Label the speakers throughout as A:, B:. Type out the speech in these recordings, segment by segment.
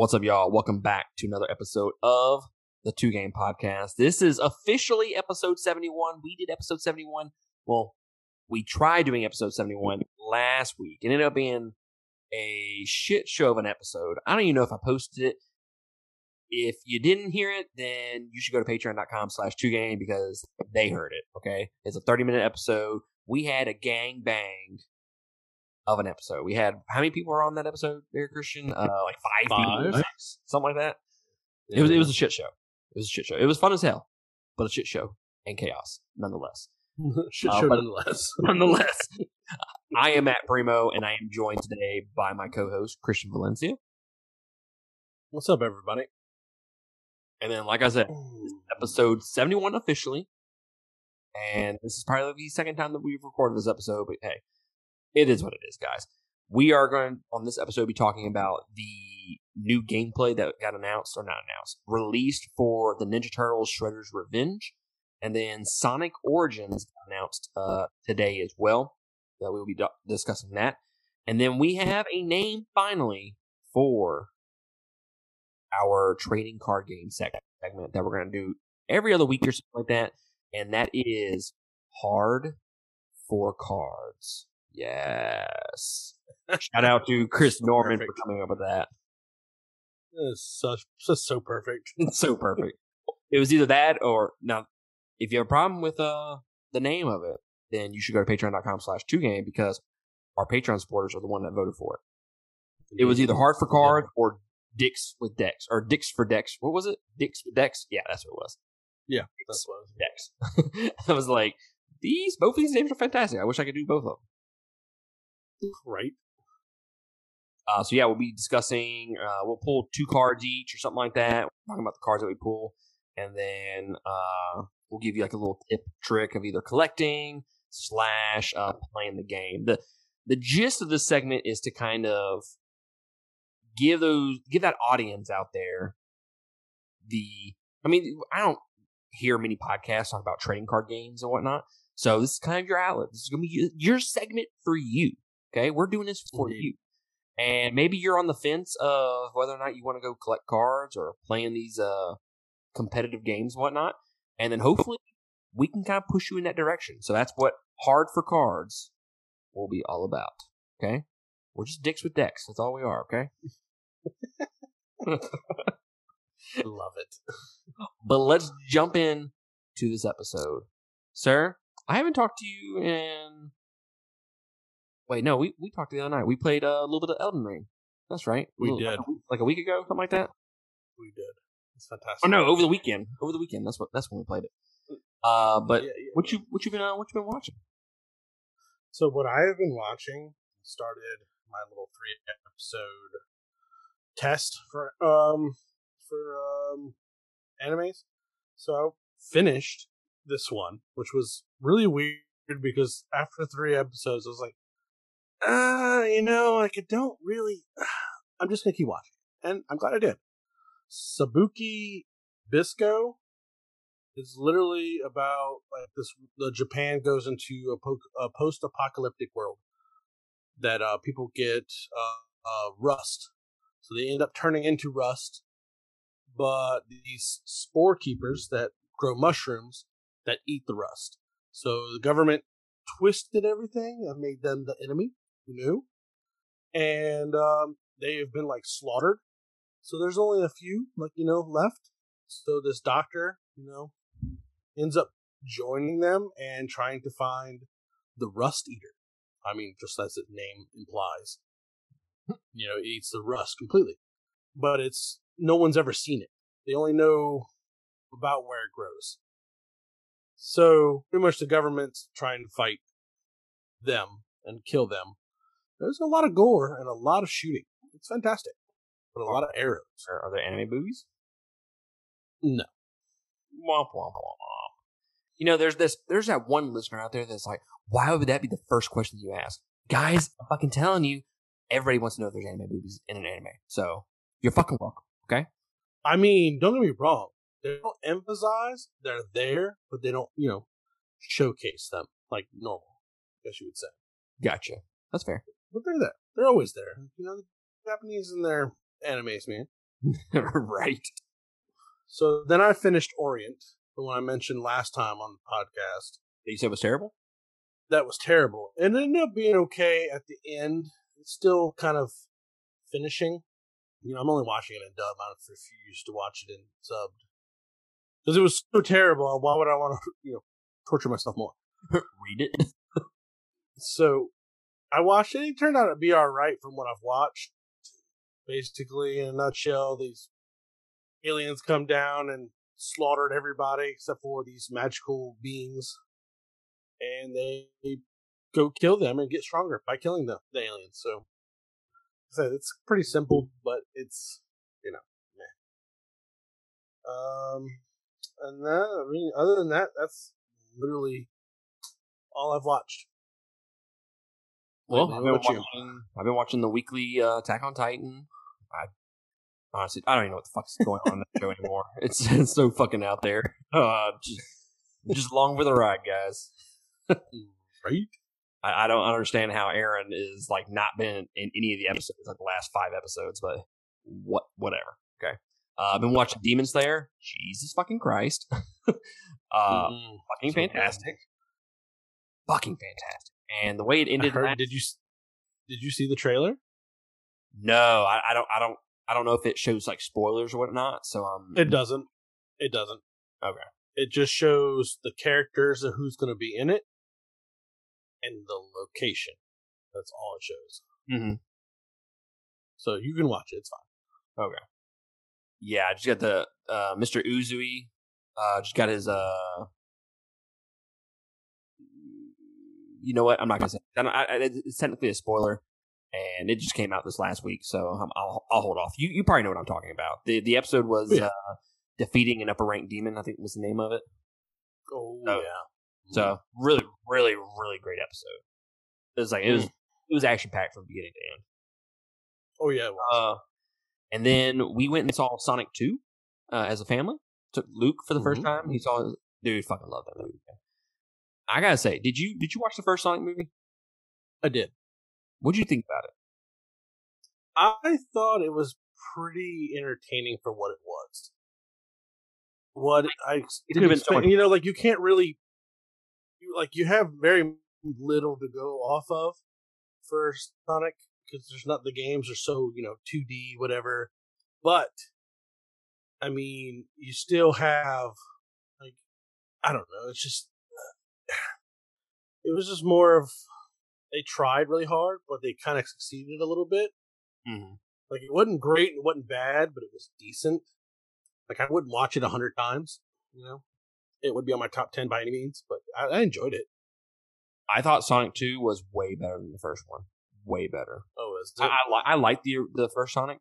A: What's up, y'all? Welcome back to another episode of the Two Game Podcast. This is officially episode 71. We did episode 71. Well, we tried doing episode 71 last week. It ended up being a shit show of an episode. I don't even know if I posted it. If you didn't hear it, then you should go to patreon.com slash two game because they heard it. Okay. It's a 30 minute episode. We had a gang bang of an episode. We had how many people were on that episode there, Christian? Uh like five, people,
B: Five.
A: six, something like that. It was it was a shit show. It was a shit show. It was fun as hell, but a shit show and chaos nonetheless.
B: Shit
A: Uh,
B: show
A: but-
B: nonetheless.
A: Nonetheless, I am Matt Primo, and I am joined today by my co-host Christian Valencia.
B: What's up, everybody?
A: And then, like I said, episode seventy-one officially, and this is probably the second time that we've recorded this episode. But hey, it is what it is, guys. We are going on this episode be talking about the new gameplay that got announced or not announced, released for the Ninja Turtles Shredder's Revenge, and then Sonic Origins announced uh, today as well. That we will be do- discussing that, and then we have a name finally for our trading card game segment that we're going to do every other week or something like that, and that is hard for cards. Yes. Shout out to Chris Norman
B: Perfect.
A: for coming up with that.
B: It's such, just so perfect.
A: It's so perfect. It was either that or now. If you have a problem with uh the name of it, then you should go to patreon.com slash two game because our Patreon supporters are the one that voted for it. It was either hard for cards or dicks with decks or dicks for decks. What was it? Dicks with decks? Yeah, that's what it was.
B: Yeah, that's what it was.
A: Decks. I was like, these both of these names are fantastic. I wish I could do both of them.
B: Right?
A: Uh, so yeah, we'll be discussing. Uh, we'll pull two cards each or something like that. We're talking about the cards that we pull, and then uh, we'll give you like a little tip trick of either collecting slash uh, playing the game. the The gist of this segment is to kind of give those give that audience out there the. I mean, I don't hear many podcasts talk about trading card games and whatnot. So this is kind of your outlet. This is gonna be your segment for you. Okay, we're doing this for
B: Indeed.
A: you. And maybe you're on the fence of whether or not you want to go collect cards or playing these uh competitive games and whatnot. And then hopefully we can kind of push you in that direction. So that's what hard for cards will be all about okay? We're just dicks with decks. That's all we are okay?
B: Love it.
A: but let's jump in to this episode. Sir i haven't talked to you in wait no we, we talked the other night we played uh, a little bit of elden ring that's right
B: We
A: Like
B: did.
A: a week- like a week ago something like that
B: We did. It's fantastic.
A: Oh no, over the weekend. Over the weekend. That's what. That's when we played it. Uh, but
B: Yeah, yeah.
A: what you what you been uh, what you been watching?
B: So what I have been watching started my little three episode test for um for um animes. So finished this one, which was really weird because after three episodes, I was like, uh, you know, like I don't really. I'm just gonna keep watching, and I'm glad I did. Sabikui Bisco is literally about like this the Japan goes into a, po- a post-apocalyptic world that uh, people get uh, uh, rust, so they end up turning into rust. But these spore keepers that grow mushrooms that eat the rust. So the government twisted everything and made them the enemy. Who knew? And um, they have been like slaughtered. So there's only a few, like you know, left. So this doctor, you know, ends up joining them and trying to find the rust eater. I mean, just as its name implies, you know, it eats the rust completely. But it's no one's ever seen it. They only know about where it grows. So pretty much the government's trying to fight them and kill them. There's a lot of gore and a lot of shooting. It's fantastic, but a lot of arrows.
A: Are, are there anime movies?
B: No.
A: Womp womp womp. You know, there's this. There's that one listener out there that's like, why would that be the first question you ask? Guys, I'm fucking telling you, everybody wants to know if there's anime movies in an anime. So you're fucking welcome. Okay.
B: I mean, don't get me wrong. They don't emphasize they're there, but they don't, you know, showcase them like normal. I guess you would say.
A: Gotcha. That's fair.
B: But they're there. They're always there. You know, the Japanese and their animes, man.
A: right.
B: So then I finished Orient, the one I mentioned last time on the podcast.
A: You said it was terrible.
B: That was terrible. And it ended up being okay at the end. It's still kind of finishing. You know, I'm only watching it in dub. I refuse to watch it in subbed because it was so terrible. Why would I want to, you know, torture myself more?
A: Read it.
B: so I watched it. It turned out to be all right from what I've watched. Basically, in a nutshell, these aliens come down and slaughtered everybody except for these magical beings, and they go kill them and get stronger by killing them, the aliens. So, said it's pretty simple, but it's you know, meh. Um, and that I mean, other than that, that's literally all I've watched.
A: Well, I've been, watching, I've been watching the weekly uh, Attack on Titan. I honestly, I don't even know what the fuck's going on in that show anymore. It's it's so fucking out there. Uh, just, just along for the ride, guys.
B: right?
A: I, I, don't understand how Eren is like not been in any of the episodes, like the last five episodes, but what, whatever. Okay. Uh, I've been watching Demon Slayer. Jesus fucking Christ. uh, mm-hmm. Fucking fantastic. Fucking fantastic. And the way it ended.
B: Heard, did you did you see the trailer?
A: No, I, I, don't. I don't. I don't know if it shows like spoilers or whatnot. So um,
B: it doesn't. It doesn't.
A: Okay.
B: It just shows the characters and who's going to be in it, and the location. That's all it shows.
A: Mm-hmm.
B: So you can watch it. It's fine.
A: Okay. Yeah, I just got the uh, Mr. Uzui. Uh, just got his uh, you know what? I'm not gonna say. I I, it's technically a spoiler, and it just came out this last week, so I'll I'll hold off. You you probably know what I'm talking about. the The episode was yeah. uh, defeating an upper ranked demon. I think was the name of it.
B: Oh so, yeah.
A: So really, really, really great episode. It was like it was mm. it was action packed from beginning to end.
B: Oh yeah.
A: Uh, and then we went and saw Sonic Two uh, as a family. Took Luke for the 1st mm-hmm. time. He saw dude. Fucking love that movie. I gotta say, did you did you watch the first Sonic movie?
B: I did.
A: What'd you think about it?
B: I thought it was pretty entertaining for what it was. What I it could have been so you know, like you can't really, you, like you have very little to go off of for Sonic because there's not the games are so you know 2D whatever, but I mean you still have like I don't know, it's just it was just more of they tried really hard, but they kind of succeeded a little bit.
A: Mm-hmm.
B: Like it wasn't great, it wasn't bad, but it was decent. Like I wouldn't watch it a hundred times. You know, it would be on my top ten by any means, but I, I enjoyed it.
A: I thought Sonic Two was way better than the first one. Way better.
B: Oh, is
A: it? I, I, I liked the the first Sonic.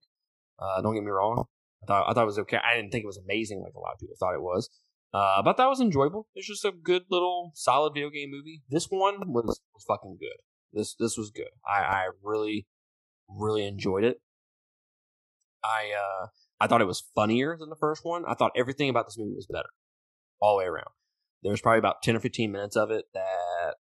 A: Uh, don't get me wrong. I thought I thought it was okay. I didn't think it was amazing like a lot of people thought it was. Uh, but that was enjoyable. It's just a good little solid video game movie. This one was, was fucking good. This this was good. I, I really really enjoyed it. I uh I thought it was funnier than the first one. I thought everything about this movie was better, all the way around. There was probably about ten or fifteen minutes of it that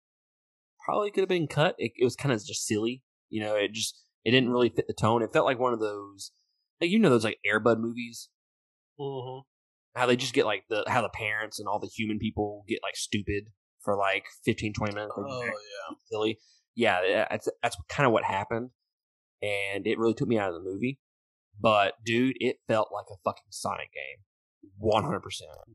A: probably could have been cut. It, it was kind of just silly, you know. It just it didn't really fit the tone. It felt like one of those, like you know, those like Airbud movies.
B: Mm-hmm
A: how they just get like the how the parents and all the human people get like stupid for like 15 20 minutes like,
B: oh yeah.
A: Silly. Yeah that's that's kind of what happened and it really took me out of the movie but dude it felt like a fucking sonic game. 100%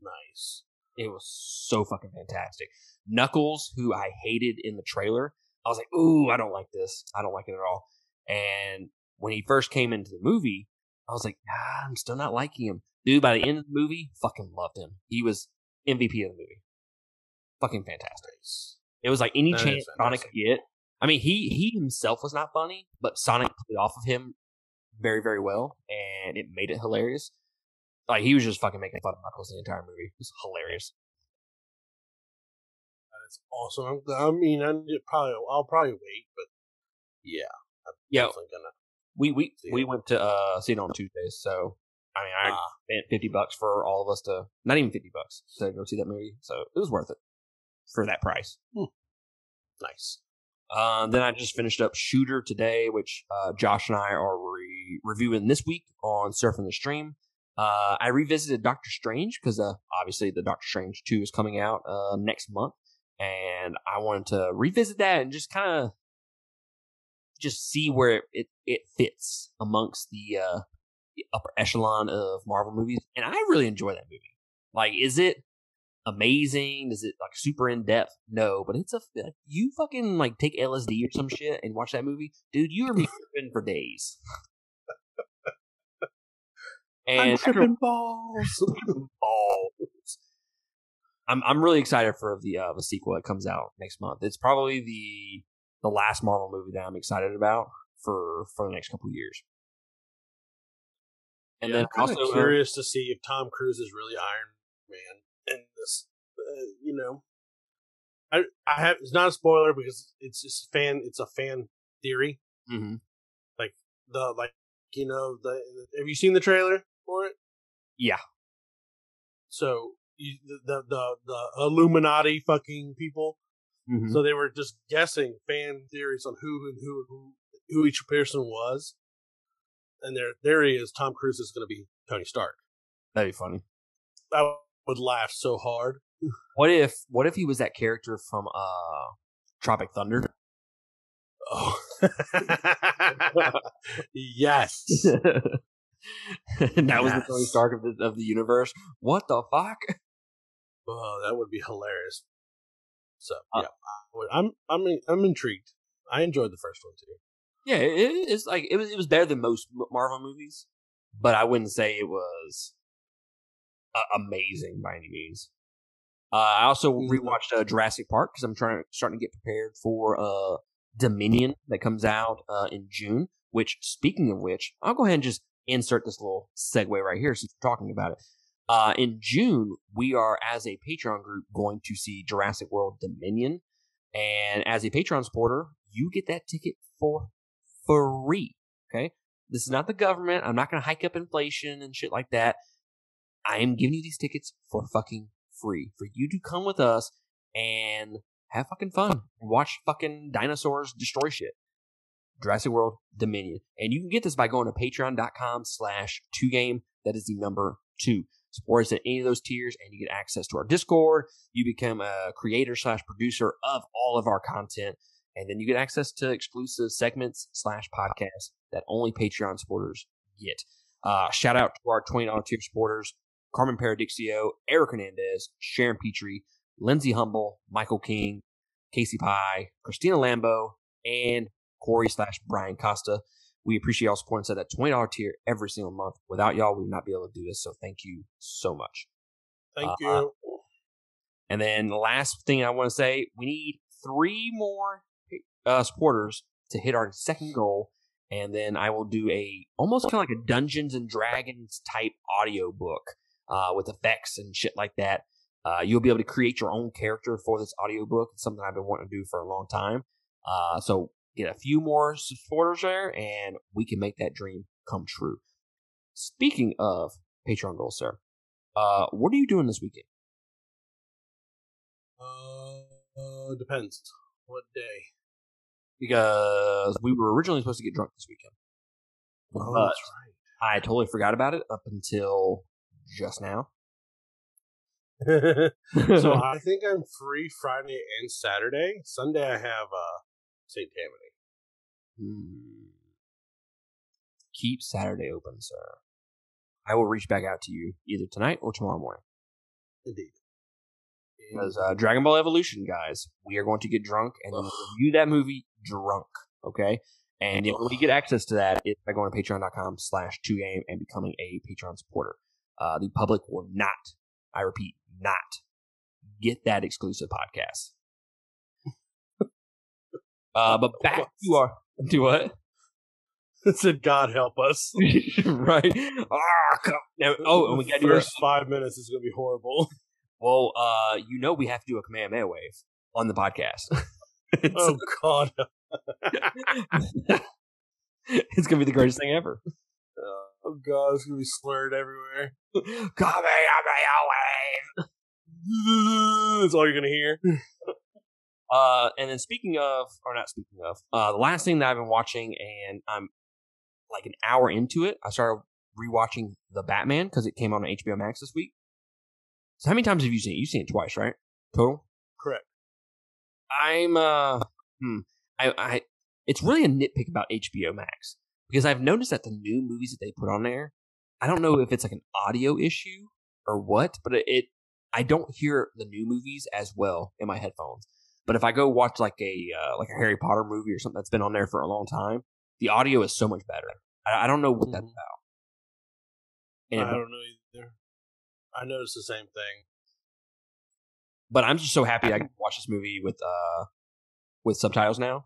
B: nice.
A: It was so fucking fantastic. Knuckles who i hated in the trailer i was like ooh i don't like this. I don't like it at all. And when he first came into the movie i was like ah, i'm still not liking him Dude, by the end of the movie, fucking loved him. He was MVP of the movie. Fucking fantastic. It was like any that chance Sonic could get. I mean, he he himself was not funny, but Sonic played off of him very very well, and it made it hilarious. Like he was just fucking making fun of Knuckles the entire movie. It was hilarious.
B: That is awesome. I mean, I probably I'll probably wait, but yeah,
A: I'm yeah. Gonna we we we went to uh see it on Tuesdays, so I mean, I ah. spent fifty bucks for all of us to not even fifty bucks to go see that movie, so it was worth it for that price.
B: Hmm. Nice.
A: Um, then I just finished up Shooter today, which uh, Josh and I are be reviewing this week on Surfing the Stream. Uh, I revisited Doctor Strange because uh, obviously the Doctor Strange 2 is coming out uh, next month. And I wanted to revisit that and just kind of just see where it, it, it fits amongst the, uh, the upper echelon of Marvel movies. And I really enjoy that movie. Like, is it amazing? Is it like super in depth? No, but it's a you fucking like take LSD or some shit and watch that movie, dude. You are be tripping for days.
B: and I'm tripping balls,
A: balls. I'm I'm really excited for the uh, the sequel that comes out next month. It's probably the the last Marvel movie that I'm excited about for for the next couple years.
B: And yeah, then I'm also uh, curious uh, to see if Tom Cruise is really Iron Man in this. Uh, you know, I I have it's not a spoiler because it's just fan. It's a fan theory.
A: Mm-hmm.
B: Like the like you know the have you seen the trailer for it?
A: Yeah.
B: So you, the the the Illuminati fucking people. Mm-hmm. So they were just guessing fan theories on who and who who who each person was, and their theory is Tom Cruise is going to be Tony Stark.
A: That'd be funny.
B: I would laugh so hard.
A: What if what if he was that character from uh Tropic Thunder?
B: Oh. yes.
A: that yes. was the Tony Stark of the of the universe. What the fuck?
B: Oh, that would be hilarious. So uh, yeah, I'm I'm I'm intrigued. I enjoyed the first one too.
A: Yeah, it, it's like it was it was better than most Marvel movies, but I wouldn't say it was uh, amazing by any means. Uh, I also mm-hmm. rewatched uh, Jurassic Park because I'm trying starting to get prepared for uh, Dominion that comes out uh, in June. Which, speaking of which, I'll go ahead and just insert this little segue right here since we're talking about it. Uh, in June, we are as a Patreon group going to see Jurassic World Dominion, and as a Patreon supporter, you get that ticket for free. Okay, this is not the government. I'm not going to hike up inflation and shit like that. I am giving you these tickets for fucking free for you to come with us and have fucking fun watch fucking dinosaurs destroy shit. Jurassic World Dominion. And you can get this by going to patreon.com slash two game. That is the number two. Support us at any of those tiers and you get access to our Discord. You become a creator slash producer of all of our content. And then you get access to exclusive segments slash podcasts that only Patreon supporters get. Uh, shout out to our $20 tier supporters. Carmen Paradixio, Eric Hernandez, Sharon Petrie, Lindsay Humble, Michael King, Casey Pye, Christina Lambo, and Corey slash Brian Costa. We appreciate y'all support and at that $20 tier every single month. Without y'all, we would not be able to do this. So thank you so much.
B: Thank uh, you.
A: And then the last thing I want to say, we need three more uh, supporters to hit our second goal. And then I will do a almost kind of like a Dungeons and Dragons type audio book uh, with effects and shit like that. Uh, you'll be able to create your own character for this audiobook. It's something I've been wanting to do for a long time. Uh, so get a few more supporters there, and we can make that dream come true. Speaking of Patreon goals, sir, uh, what are you doing this weekend?
B: Uh, depends. What day?
A: Because we were originally supposed to get drunk this weekend.
B: Oh, but that's right.
A: I totally forgot about it up until just now.
B: so I think I'm free Friday and Saturday. Sunday I have uh St. Tammany.
A: Hmm. Keep Saturday open, sir. I will reach back out to you either tonight or tomorrow morning.
B: Indeed.
A: Because uh, Dragon Ball Evolution, guys, we are going to get drunk and review that movie drunk. Okay, and the only way get access to that is by going to patreon.com slash 2game and becoming a Patreon supporter. Uh, the public will not, I repeat, not get that exclusive podcast. uh, but back to our do what?
B: It said, "God help us."
A: right. Ah, now, oh, and we got
B: first five minutes is going to be horrible.
A: Well, uh, you know we have to do a command wave on the podcast.
B: oh God!
A: it's gonna be the greatest thing ever.
B: Oh god, it's gonna be slurred everywhere.
A: Up
B: wave. That's all you're gonna hear.
A: Uh, and then speaking of, or not speaking of, uh, the last thing that I've been watching, and I'm like an hour into it, I started rewatching The Batman because it came on HBO Max this week. So how many times have you seen it? You've seen it twice, right? Total.
B: Correct.
A: I'm uh, hmm, I, I, it's really a nitpick about HBO Max because I've noticed that the new movies that they put on there, I don't know if it's like an audio issue or what, but it, it I don't hear the new movies as well in my headphones. But if I go watch like a uh, like a Harry Potter movie or something that's been on there for a long time, the audio is so much better. I, I don't know what that's
B: Mhm.
A: about.
B: I don't know either. I noticed the same thing.
A: but I'm just so happy I can watch this movie with uh with subtitles now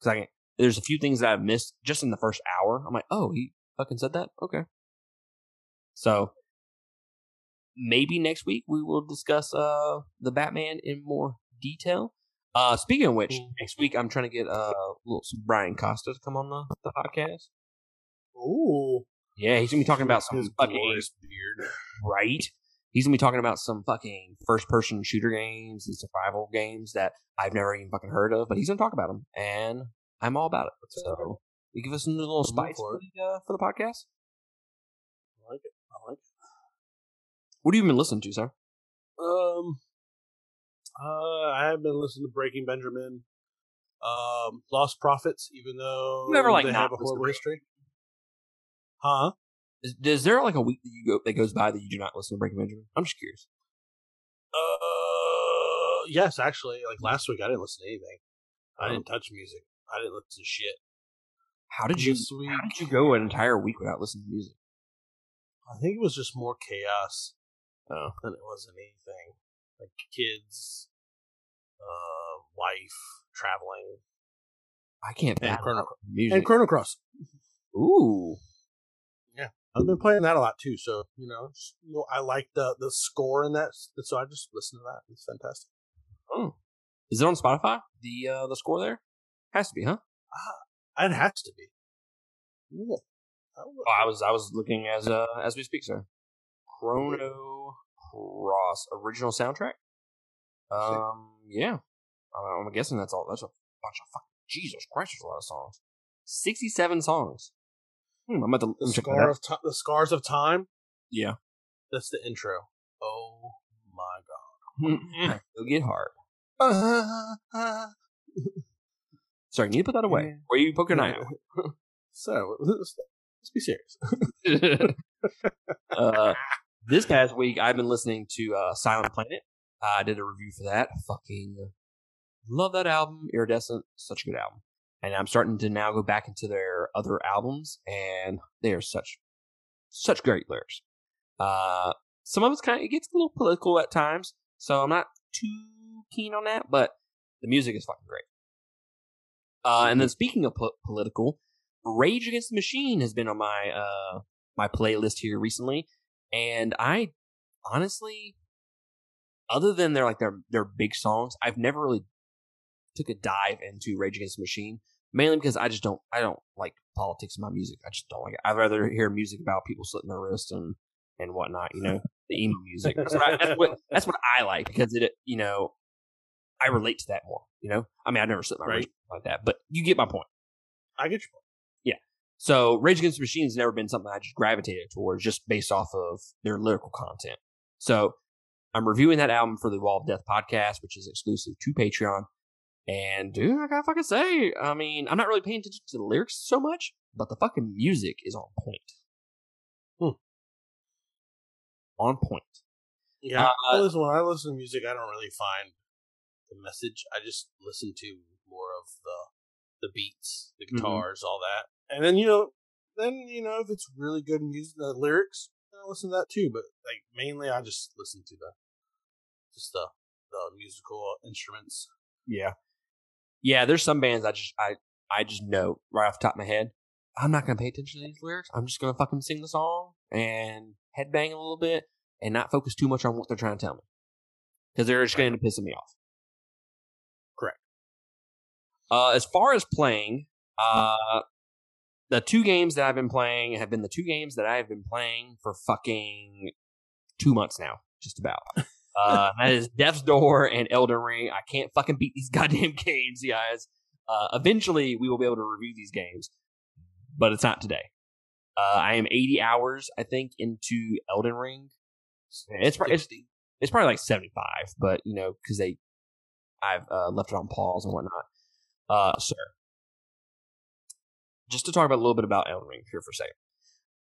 A: because I can. There's a few things that I've missed just in the first hour. I'm like, oh, he fucking said that. Okay. So maybe next week we will discuss uh the Batman in more detail. Uh, speaking of which,
B: Mhm.
A: next week I'm trying to get uh little Brian Costa to come on the, the podcast.
B: Ooh,
A: Yeah, he's gonna be talking about some
B: his
A: fucking
B: beard.
A: right. He's gonna be talking about some fucking first person shooter games and survival games that I've never even fucking heard of, but he's gonna talk about them, and I'm all about it. So you give us a little spice
B: for
A: for the, uh, for the podcast.
B: I like it. I like it.
A: What have you been listening to, sir?
B: Um, uh, I have been listening to Breaking Benjamin, um, Lost Prophets, even though
A: Never, like,
B: they have a horrible history. Huh?
A: Is, is there like a week that you go that goes by that you do not listen to Breaking Benjamin? I'm just curious.
B: Uh, yes, actually, like last week, I didn't listen to anything. I didn't touch music. I didn't listen to shit.
A: How did you
B: week,
A: how did you go an entire week without listening to music?
B: I think it was just more chaos
A: Oh,
B: than it was anything. Like kids, uh, wife, traveling,
A: I can't
B: and Chrono,
A: music.
B: and Chrono Cross.
A: Ooh,
B: I've been playing that a lot too, so you know, just, you know, I like the the score in that, so I just listen to that. It's fantastic.
A: oh, is it on Spotify? The uh the score there has to be, huh?
B: It has to be. Yeah. I
A: Oh, I was I was looking as uh as we speak, sir. Chrono Cross original soundtrack. Um, yeah, Uh, I'm guessing that's all. That's a bunch of fucking Jesus Christ. There's a lot of songs. Sixty-seven songs. Hmm, I'm to
B: the
A: check
B: scar of ti- the scars of time.
A: Yeah,
B: That's the intro. Oh my god.
A: it'll get hard.
B: Uh,
A: Sorry, need to put that away. Where you poke an eye
B: so let's, let's be serious.
A: uh, this past week, I've been listening to uh, Silent Planet. I did a review for that. Fucking love that album. Iridescent, such a good album. And I'm starting to now go back into their other albums, and they are such, such great lyrics. Uh, some of it's kind of it gets a little political at times, so I'm not too keen on that. But the music is fucking great. Uh, and then speaking of po- political, Rage Against the Machine has been on my uh my playlist here recently, and I honestly, other than their like their their big songs, I've never really took a dive into Rage Against the Machine. Mainly because I just don't I don't like politics in my music. I just don't like it. I'd rather hear music about people slitting their wrists and and whatnot. You know, the emo music. That's what I, that's what that's what I like because it you know I relate to that more. You know, I mean I've never slit my
B: Right.
A: wrist like that, but you get my point.
B: I get your point. Yeah.
A: So Rage Against the Machine has never been something I just gravitated towards just based off of their lyrical content. So I'm reviewing that album for the Wall of Death podcast, which is exclusive to Patreon. And dude, I gotta fucking say, I mean, I'm not really paying attention to the lyrics so much, but the fucking music is on point.
B: Hmm.
A: On point.
B: Yeah.
A: Uh,
B: I listen, when I listen to music, I don't really find the message. I just listen to more of the the beats, the
A: Mhm.
B: guitars, all that. And then you know, then you know, if it's really good music, the lyrics, I listen to that too. But like mainly, I just listen to the just the the musical instruments.
A: Yeah. Yeah, there's some bands I just I I just know right off the top of my head. I'm not gonna pay attention to these lyrics. I'm just gonna fucking sing the song and headbang a little bit and not focus too much on what they're trying to tell me. Because they're just end up pissing me off.
B: Correct.
A: Uh as far as playing, uh the two games that I've been playing have been the two games that I have been playing for fucking two months now, just about. Uh, that is Death's Door and Elden Ring. I can't fucking beat these goddamn games, guys. Uh, eventually, we will be able to review these games. but it's not today. Uh, I am 80 hours, I think, into Elden Ring. It's probably it's, it's probably like 75, but you know, because they I've uh, left it on pause and whatnot. Uh, sir, just to talk about a little bit about Elden Ring here for a second.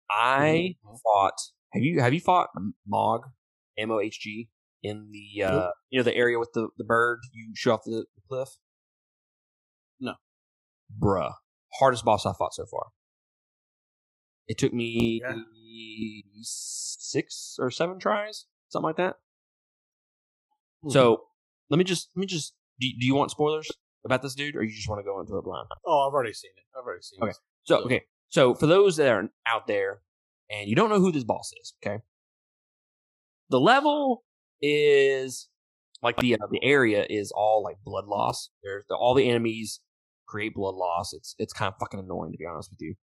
A: I mm-hmm. fought. Have you have you fought Mohg, M O H G, in the uh, you know the area with the the bird you shoot off the, the cliff?
B: No,
A: bruh, hardest boss I fought so far. It took me yeah. six or seven tries, something like that. Mm-hmm. So let me just let me just. Do, do you want spoilers about this dude, or you just want to go into a blind?
B: Oh, I've already seen it. I've already seen
A: okay.
B: it.
A: So okay, so for those that are out there and you don't know who this boss is, okay, the level is like the uh, the area is all like blood loss. There's the, all the enemies create blood loss. It's it's kind of fucking annoying to be honest with you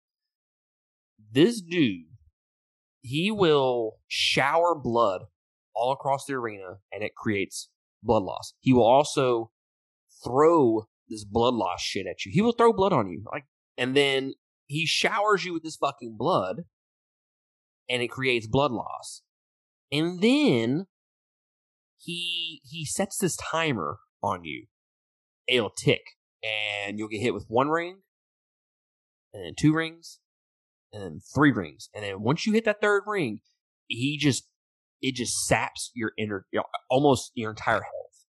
A: this dude, he will shower blood all across the arena and it creates blood loss. He will also throw this blood loss shit at you. He will throw blood on you. Like and then he showers you with this fucking blood and it creates blood loss. And then he he sets this timer on you. It'll tick and you'll get hit with one ring and then two rings and then three rings. And then once you hit that third ring, he just it just saps your inner almost your entire health.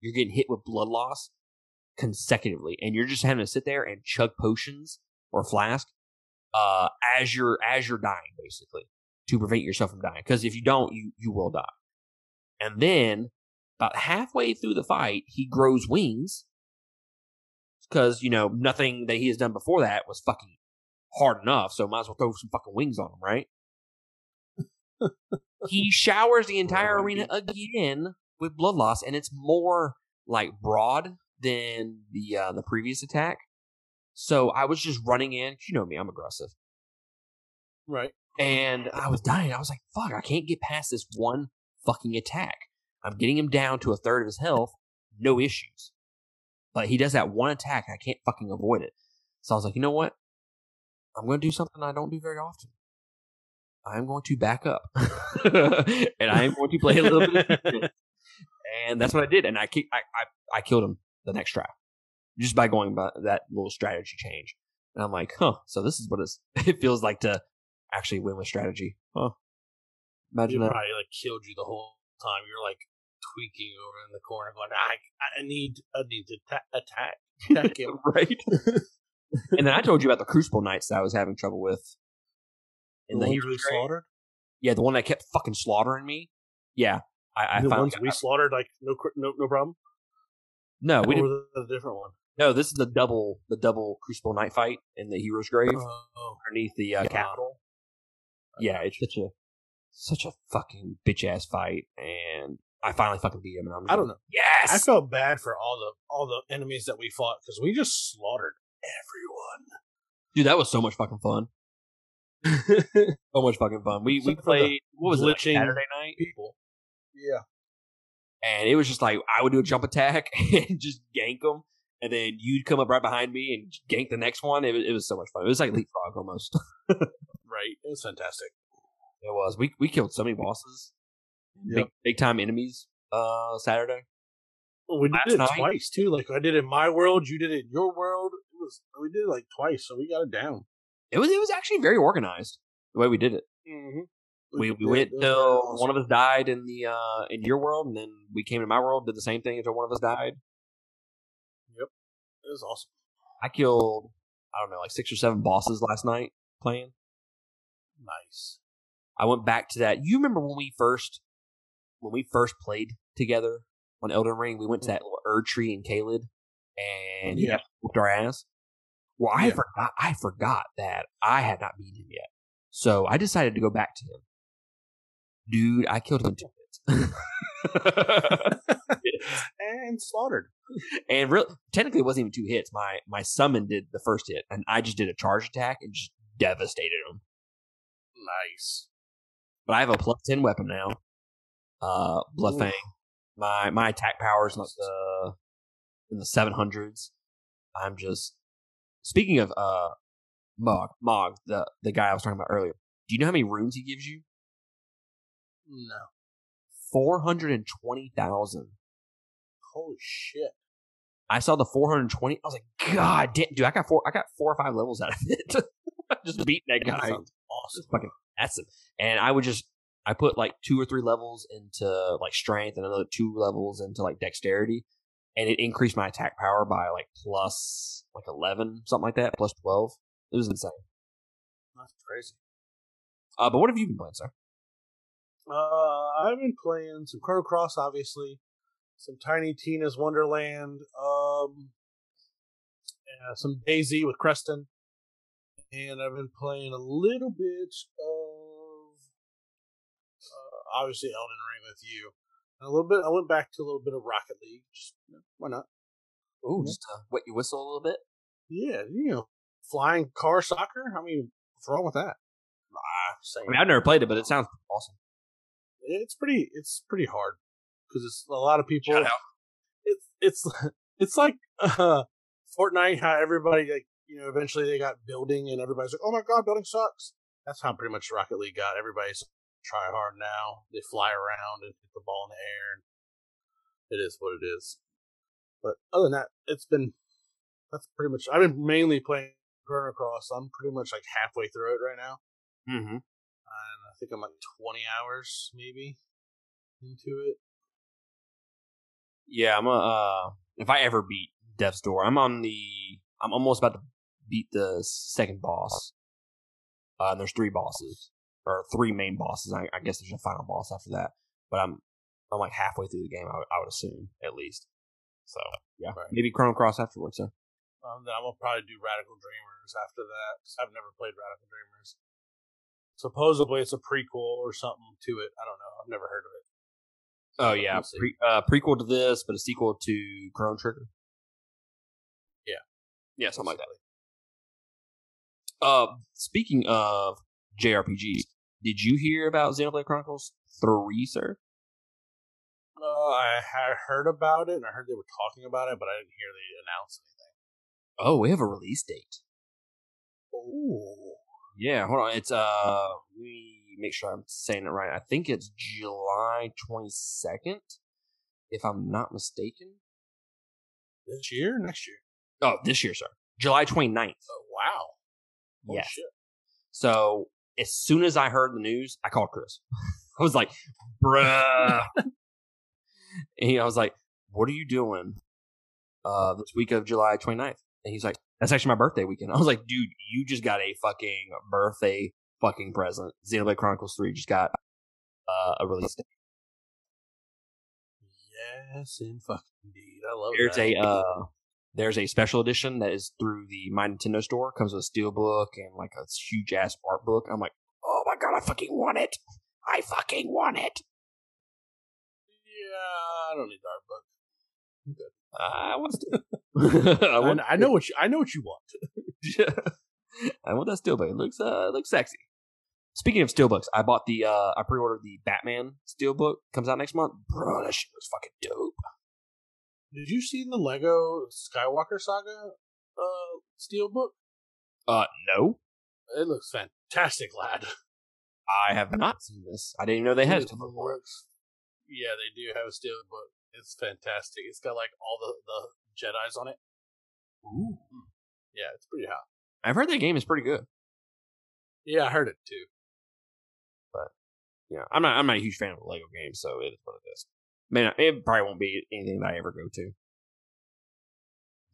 A: You're getting hit with blood loss consecutively, and you're just having to sit there and chug potions or flask uh, as you're as you're dying, basically, to prevent yourself from dying. Because if you don't, you you will die. And then about halfway through the fight, he grows wings because you know nothing that he has done before that was fucking hard enough, so might as well throw some fucking wings on him, right? he showers the entire arena again with blood loss, and it's more like broad than the uh, the previous attack. So I was just running in. You know me, I'm aggressive,
B: right?
A: And I was dying. I was like, "Fuck! I can't get past this one fucking attack." I'm getting him down to a third of his health, no issues. But he does that one attack, I can't fucking avoid it. So I was like, you know what? I'm going to do something I don't do very often. I'm going to back up, and I am going to play a little bit. and that's what I did, and I, I I I killed him the next try, just by going by that little strategy change. And I'm like, huh. So this is what it feels like to actually win with strategy, huh?
B: Imagine that. Probably like killed you the whole time. You're like tweaking over in the corner, going, I I need I need to ta- attack attack him,
A: right? and then I told you about the Crucible Knights that I was having trouble with.
B: In the, the ones we slaughtered.
A: Yeah, the one that kept fucking slaughtering me. Yeah, I, I
B: the ones we slaughtered like no no no problem.
A: No, we didn't.
B: The, the different one.
A: No, this is the double the double Crucible Knight fight in the Hero's Grave
B: oh,
A: underneath the uh, yeah. Capitol. Yeah, it's such a such a fucking bitch ass fight, and I finally fucking beat him. And I'm
B: I don't know.
A: Yes,
B: I felt bad for all the all the enemies that we fought because we just slaughtered everyone.
A: Dude, that was so much fucking fun. so much fucking fun. We we played what was it Saturday night
B: people. Yeah,
A: and it was just like I would do a jump attack and just gank them, and then you'd come up right behind me and gank the next one. It was, it was so much fun. It was like leapfrog almost.
B: right, it was fantastic.
A: It was. We we killed so many bosses, yep. big big time enemies. Uh, Saturday.
B: Well, we did it night. twice too. Like I did it in my world, you did it in your world It was we did it like twice, so we got it down.
A: It was it was actually very organized the way we did it.
B: Mm-hmm.
A: We we, went till awesome. one of us died in the uh in your world, and then we came to my world, did the same thing until one of us died.
B: Yep, it was awesome.
A: I killed I don't know like six or seven bosses last night playing.
B: Nice.
A: I went back to that. You remember when we first when we first played together on Elden Ring? We went to mm. that little Erdtree in Caelid and yeah, whooped our ass. Well, I yeah. forgot. I forgot that I had not beaten him yet, so I decided to go back to him. Dude, I killed him in two hits.
B: and slaughtered.
A: And really, technically, it wasn't even two hits. My my summon did the first hit, and I just did a charge attack and just devastated him.
B: Nice.
A: But I have a plus ten weapon now. Uh, Bloodfang. My my attack power is not the in the 700s. I'm just speaking of uh Mohg, Mohg, the the guy I was talking about earlier. Do you know how many runes he gives you?
B: No.
A: Four hundred and twenty thousand.
B: Holy shit.
A: I saw the 420. I was like, God damn, dude! I got four. I got four or five levels out of it. just beat that guy.
B: That
A: Awesome.
B: awesome.
A: Fucking awesome. And I would just, I put like two or three levels into like strength and another two levels into like dexterity, and it increased my attack power by like plus like 11, something like that, plus 12. It was insane.
B: That's crazy.
A: Uh, but what have you been playing, sir?
B: Uh, I've been playing some Chrono Cross, obviously, some Tiny Tina's Wonderland, um, some Daisy with Creston, and I've been playing a little bit of obviously Elden Ring with you, and a little bit. I went back to a little bit of Rocket League. Just you know, why not?
A: Ooh, just to wet your whistle a little bit.
B: Yeah, you know, flying car soccer. I mean, what's wrong with that? Ah, same.
A: I mean, I've never played it, but it sounds awesome.
B: it's pretty it's pretty hard because it's a lot of people it's it's it's like uh fortnite how everybody like you know eventually they got building and everybody's like oh my god building sucks that's how pretty much rocket league got everybody's try hard now they fly around and hit the ball in the air and it is what it is but other than that it's been that's pretty much i've been mainly playing Chrono Cross. I'm pretty much like halfway through it right now
A: Mm-hmm.
B: and I think I'm like 20 hours maybe into it.
A: Yeah, I'm a. Uh, if I ever beat Death's Door, I'm on the. I'm almost about to beat the second boss. Uh, and there's three bosses or three main bosses. I, I guess there's a final boss after that. But I'm I'm like halfway through the game. I, would- I would assume at least. So yeah,
B: Right.
A: maybe Chrono Cross afterwards. Sir.
B: Um, then I'm gonna probably do Radical Dreamers after that. 'cause I've never played Radical Dreamers. Supposedly it's a prequel or something to it. I don't know. I've never heard of it.
A: Oh yeah, pre, uh, prequel to this, but a sequel to Chrono Trigger.
B: Yeah.
A: yeah, something like that. Uh, speaking of JRPGs, did you hear about Xenoblade Chronicles Three, sir?
B: Uh, I heard about it and I heard they were talking about it, but I didn't hear they announced anything.
A: Oh, we have a release date.
B: Oh,
A: Yeah, hold on. It's uh, let me make sure I'm saying it right. I think it's July 22nd, if I'm not mistaken.
B: this year, next year.
A: Oh, this year, sir. July 29th.
B: Oh, wow. Holy
A: Yeah.
B: shit.
A: So as soon as I heard the news, I called Chris. I was like, bruh. and he, I was like, what are you doing uh, this week of July 29th? And he's like, that's actually my birthday weekend. I was like, dude, you just got a fucking birthday fucking present. Xenoblade Chronicles 3 just got uh, a release date.
B: Yes, in fucking indeed. I love
A: There's
B: that.
A: a uh, there's a special edition that is through the My Nintendo store. Comes with a steel book and like a huge ass art book. I'm like, oh my god, I fucking want it. I fucking want it.
B: Yeah, I don't need the art book.
A: I want to. I
B: I,
A: want.
B: I know what you. I know what you want.
A: I want that steelbook. It looks uh it looks sexy. Speaking of steelbooks, I bought the uh I pre-ordered the Batman steelbook. Comes out next month. Bro, that shit looks fucking dope.
B: Did you see the Lego Skywalker Saga uh, steel book?
A: Uh, no,
B: It looks fantastic, lad.
A: I have not seen this. I didn't even know they had
B: It
A: steelbook
B: looks- Yeah, they do have a steel book. It's fantastic. It's got like all the the Jedi's on it.
A: Ooh.
B: Yeah, it's pretty hot.
A: I've heard that game is pretty good.
B: Yeah, I heard it too.
A: But yeah, I'm not. I'm not a huge fan of Lego games, so it is what it is. Man, it probably won't be anything that I ever go to.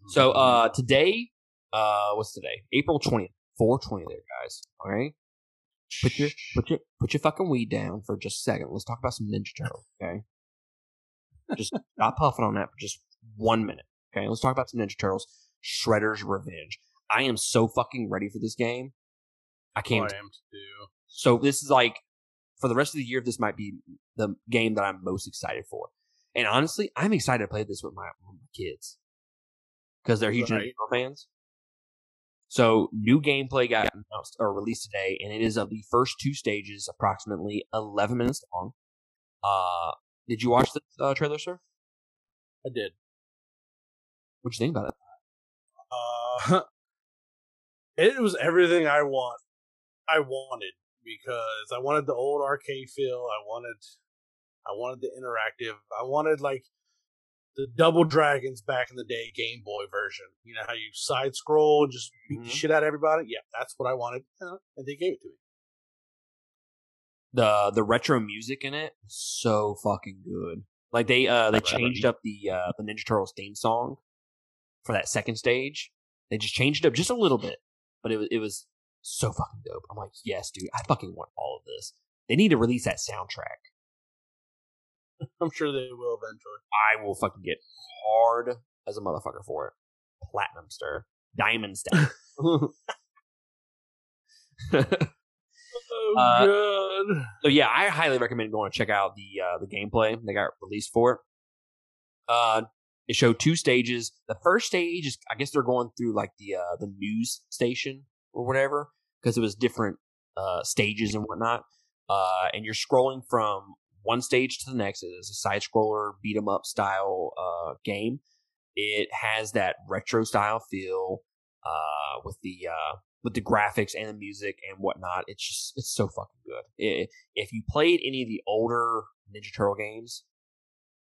A: So uh today, uh what's today? April twentieth, four twenty there, guys. All right. Put your put your put your fucking weed down for just a second. Let's talk about some Ninja Turtles, okay? just stop puffing on that for just one minute. Okay, let's talk about some Ninja Turtles. Shredder's Revenge. I am so fucking ready for this game. I can't
B: I am too.
A: so this is like for the rest of the year, this might be the game that I'm most excited for. And honestly, I'm excited to play this with my, with my kids because they're huge
B: Right.
A: Fans. So new gameplay got announced or released today, and it is of the first two stages, approximately 11 minutes long. Uh, did you watch the uh, trailer, sir?
B: I did.
A: What'd you think about it?
B: Uh, it was everything I want. I wanted because I wanted the old arcade feel. I wanted, I wanted the interactive. I wanted like the Double Dragons back in the day Game Boy version. You know how you side scroll and just beat mm-hmm. the shit out of everybody. Yeah, that's what I wanted, and they gave it to me.
A: The the retro music in it so fucking good. Like they uh they changed up the uh the Ninja Turtles theme song for that second stage. They just changed it up just a little bit, but it was it was so fucking dope. I'm like, yes, dude, I fucking want all of this. They need to release that soundtrack.
B: I'm sure they will eventually.
A: I will fucking get hard as a motherfucker for it. Platinum star, diamond star. oh uh, god! So yeah, I highly recommend going to check out the uh, the gameplay they got released for it. Uh, it showed two stages. The first stage is, I guess, they're going through like the uh, the news station or whatever because it was different uh, stages and whatnot. Uh, and you're scrolling from one stage to the next. It is a side scroller beat 'em up style uh, game. It has that retro style feel uh, with the uh, with the graphics and the music and whatnot. It's just it's so fucking good. It, if you played any of the older Ninja Turtle games,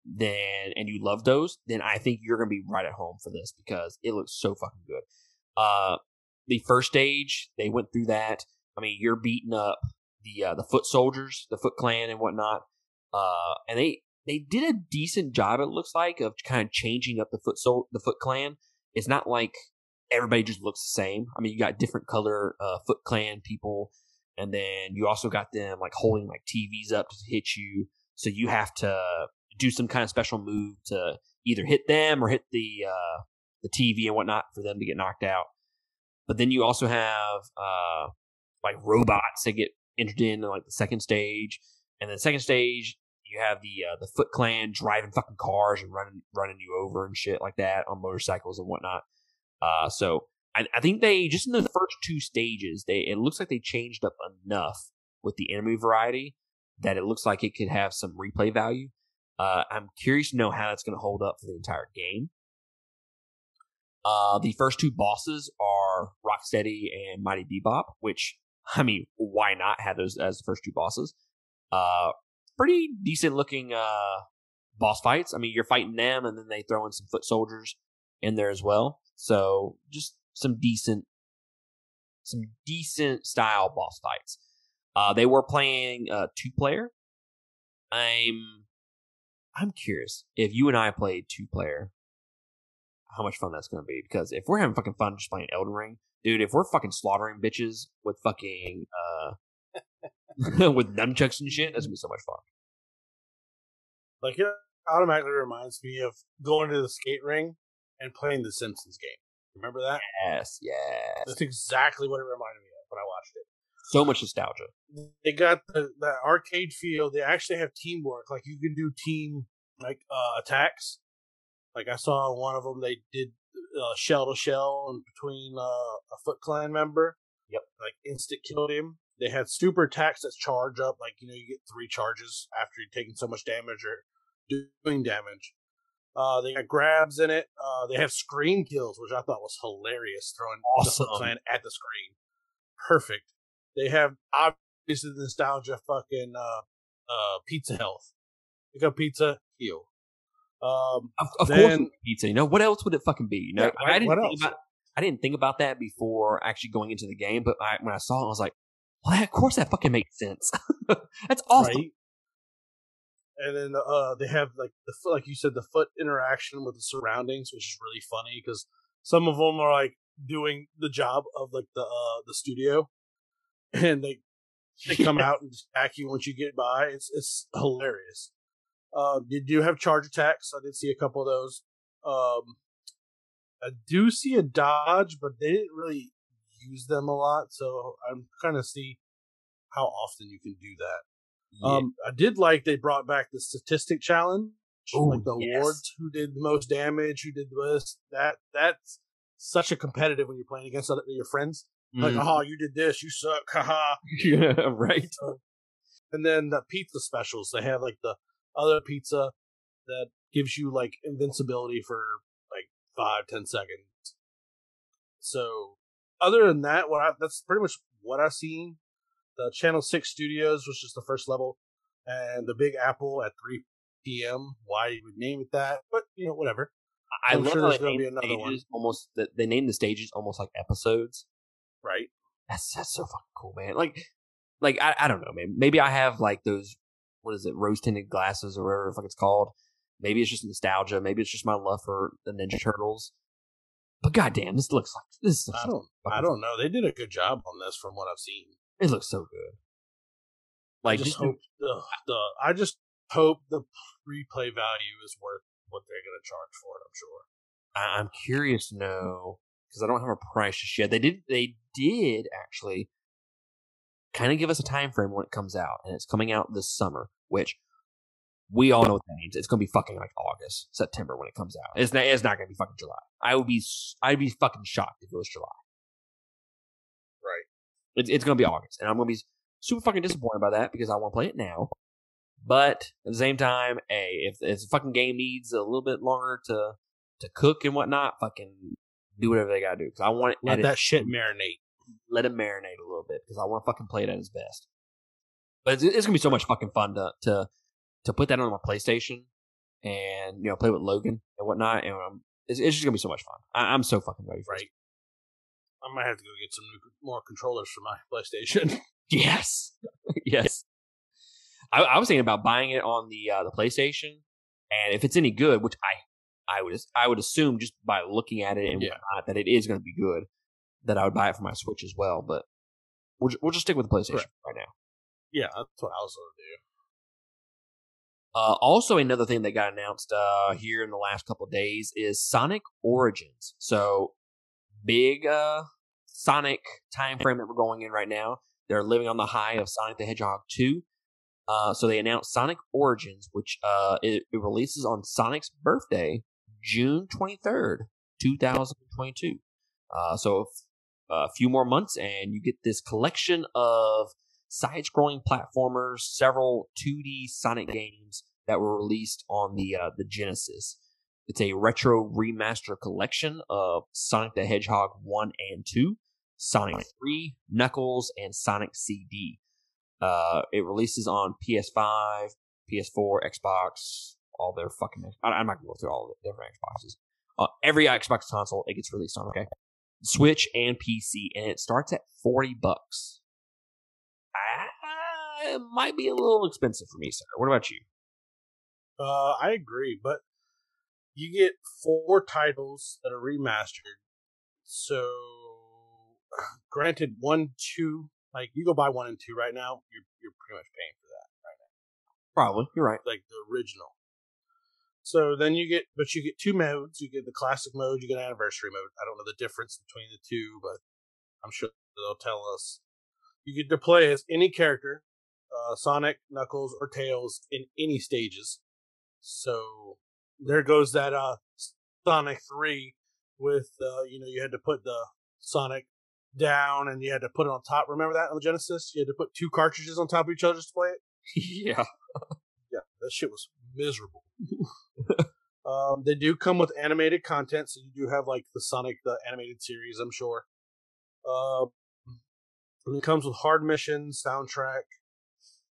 A: then and you love those, then I think you're gonna be right at home for this because it looks so fucking good. Uh, the first stage they went through that. I mean, you're beating up the uh, the foot soldiers, the Foot Clan, and whatnot. Uh, and they they did a decent job. It looks like of kind of changing up the foot sol- the Foot Clan. It's not like everybody just looks the same. I mean, you got different color uh, Foot Clan people, and then you also got them like holding like TVs up to hit you. So you have to do some kind of special move to either hit them or hit the uh, the TV and whatnot for them to get knocked out. But then you also have uh, like robots that get entered in like the second stage, and then the second stage you have the uh, the Foot Clan driving fucking cars and running running you over and shit like that on motorcycles and whatnot. Uh, so I, I think they just in the first two stages they it looks like they changed up enough with the enemy variety that it looks like it could have some replay value. Uh, I'm curious to know how that's going to hold up for the entire game. Uh, the first two bosses are Rocksteady and Mighty Bebop, which I mean, why not have those as the first two bosses? Uh, pretty decent looking uh, boss fights. I mean, you're fighting them, and then they throw in some foot soldiers in there as well. So just some decent, some decent style boss fights. Uh, they were playing uh, two player. I'm, I'm curious if you and I played two player, how much fun that's going to be. Because if we're having fucking fun just playing Elden Ring, dude, if we're fucking slaughtering bitches with fucking uh with nunchucks and shit. That's gonna be so much fun.
B: Like it automatically reminds me of going to the skate ring and playing the Simpsons game. Remember that?
A: Yes, yes.
B: That's exactly what it reminded me of when I watched it.
A: So much nostalgia.
B: They got the, the arcade feel. They actually have teamwork. Like you can do team like uh, attacks. Like I saw one of them. They did uh, shell to shell and between uh, a Foot Clan member.
A: Yep.
B: Like instant killed him. They had super attacks that charge up, like you know, you get three charges after you're taking so much damage or doing damage. Uh, they got grabs in it. Uh, they have screen kills, which I thought was hilarious, throwing awesome. the Clan at the screen. Perfect. They have obviously the nostalgia fucking uh, uh, pizza health. Pick up pizza, heal. Um,
A: of, of then, course, pizza. You know what else would it fucking be? You know, yeah, I, didn't think about I didn't think about that before actually going into the game, but I, when I saw it, I was like, well, of course that fucking makes sense. That's awesome. Right?
B: And then uh, they have like the like you said the foot interaction with the surroundings, which is really funny because some of them are like doing the job of like the uh, the studio, and they they come out and attack you once you get by. It's it's hilarious. Uh, you do have charge attacks. I did see a couple of those. Um, I do see a dodge, but they didn't really use them a lot, so I'm kind of see how often you can do that. Yeah. Um, I did like they brought back the statistic challenge, Ooh, like the yes. awards, who did the most damage, who did this, that. That's such a competitive when you're playing against other your friends. Mm. Like, oh, you did this, you suck, haha.
A: yeah, right. So,
B: and then the pizza specials, they have like the other pizza that gives you like invincibility for like five, ten seconds. So other than that, what I, that's pretty much what I've seen. The Channel Six Studios was just the first level, and the Big Apple at 3 p.m. Why you would name it that, but you know, whatever.
A: I
B: I'm
A: love
B: sure
A: how
B: there's gonna be
A: name
B: another one.
A: almost that they name the stages almost like episodes.
B: Right?
A: That's that's so fucking cool, man. Like, like I, I don't know, man. Maybe I have like those what is it, rose tinted glasses or whatever the fuck it's called. Maybe it's just nostalgia. Maybe it's just my love for the Ninja Turtles. But goddamn, this looks like this. Looks
B: I don't. I don't know. They did a good job on this from what I've seen.
A: It looks so good.
B: I
A: Like
B: just
A: just
B: hope the, the I just hope the replay value is worth what they're going to charge for it. I'm sure.
A: I, I'm curious to know because I don't have a price just yet. They did. They did actually kind of give us a time frame when it comes out, and it's coming out this summer, which we all know what that means. It's going to be fucking like August, September when it comes out. It's not. It's not going to be fucking July. I would be. I'd be fucking shocked if it was July.
B: Right.
A: It's, it's going to be August, and I'm going to be super fucking disappointed by that because I want to play it now. But at the same time, hey, if, if the fucking game needs a little bit longer to to cook and whatnot, fucking do whatever they gotta do. Because I want it
B: Let
A: at
B: that shit marinate.
A: Let it marinate a little bit because I want to fucking play it at its best. But it's, it's gonna be so much fucking fun to to to put that on my PlayStation and you know play with Logan and whatnot, and um, it's, it's just gonna be so much fun. I, I'm so fucking ready for
B: Right. I might have to go get some new, more controllers for my PlayStation.
A: Yes, yes. I, I was thinking about buying it on the uh, the PlayStation, and if it's any good, which I I would I would assume just by looking at it and
B: Yeah.
A: whatnot that it is going to be good, that I would buy it for my Switch as well. But we'll, we'll just stick with the PlayStation
B: Correct.
A: right now.
B: yeah, that's what I was going to do.
A: Uh, also, another thing that got announced uh, here in the last couple of days is Sonic Origins. So, big uh, Sonic time frame that we're going in right now. They're living on the high of Sonic the Hedgehog 2. Uh, so they announced Sonic Origins, which uh, it, it releases on Sonic's birthday, June 23rd, 2022. Uh, so a few more months, and you get this collection of side-scrolling platformers, several 2D Sonic games that were released on the uh, the Genesis. It's a retro remaster collection of Sonic the Hedgehog 1 and 2, Sonic 3, Knuckles, and Sonic CD. Uh, it releases on PS5, PS4, Xbox, all their fucking. I- I'm not gonna go through all the different Xboxes. Uh, every Xbox console it gets released on. Okay, Switch and PC, and it starts at forty bucks. Ah, it might be a little expensive for me, sir. What about you?
B: Uh, I agree, but you get four titles that are remastered. So, granted, one, two, like you go buy one and two right now, you're you're pretty much paying for that right now,
A: Probably, you're right.
B: like the original. So then you get, but you get two modes. You get the classic mode, you get anniversary mode. I don't know the difference between the two, but I'm sure they'll tell us. You get to play as any character, uh, Sonic, Knuckles, or Tails in any stages. So there goes that uh, Sonic Three with uh, you know you had to put the Sonic down and you had to put it on top. Remember that on the Genesis? You had to put two cartridges on top of each other to play it.
A: yeah,
B: Yeah, that shit was miserable. um, they do come with animated content, so you do have like the Sonic the animated series, I'm sure. Uh, and it comes with hard missions, soundtrack,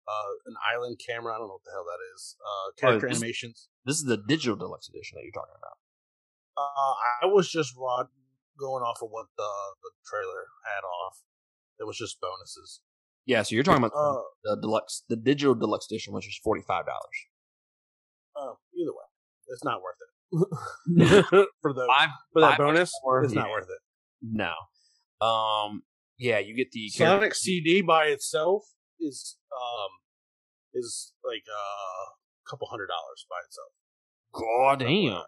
B: uh, an island camera. I don't know what the hell that is. Uh, character
A: this-
B: animations.
A: this is the digital deluxe edition that you're talking about.
B: Uh, I was just raw going off of what the the trailer had off. It was just bonuses.
A: Yeah, so you're talking about
B: Uh,
A: the deluxe, the digital deluxe edition, which is forty five dollars.
B: Either way, it's not worth it for those
A: Five
B: for that bonus.
A: more,
B: it's not worth it.
A: No. Um. Yeah, you get the
B: Sonic CD by itself is um is like uh, a couple hundred dollars by itself.
A: God damn.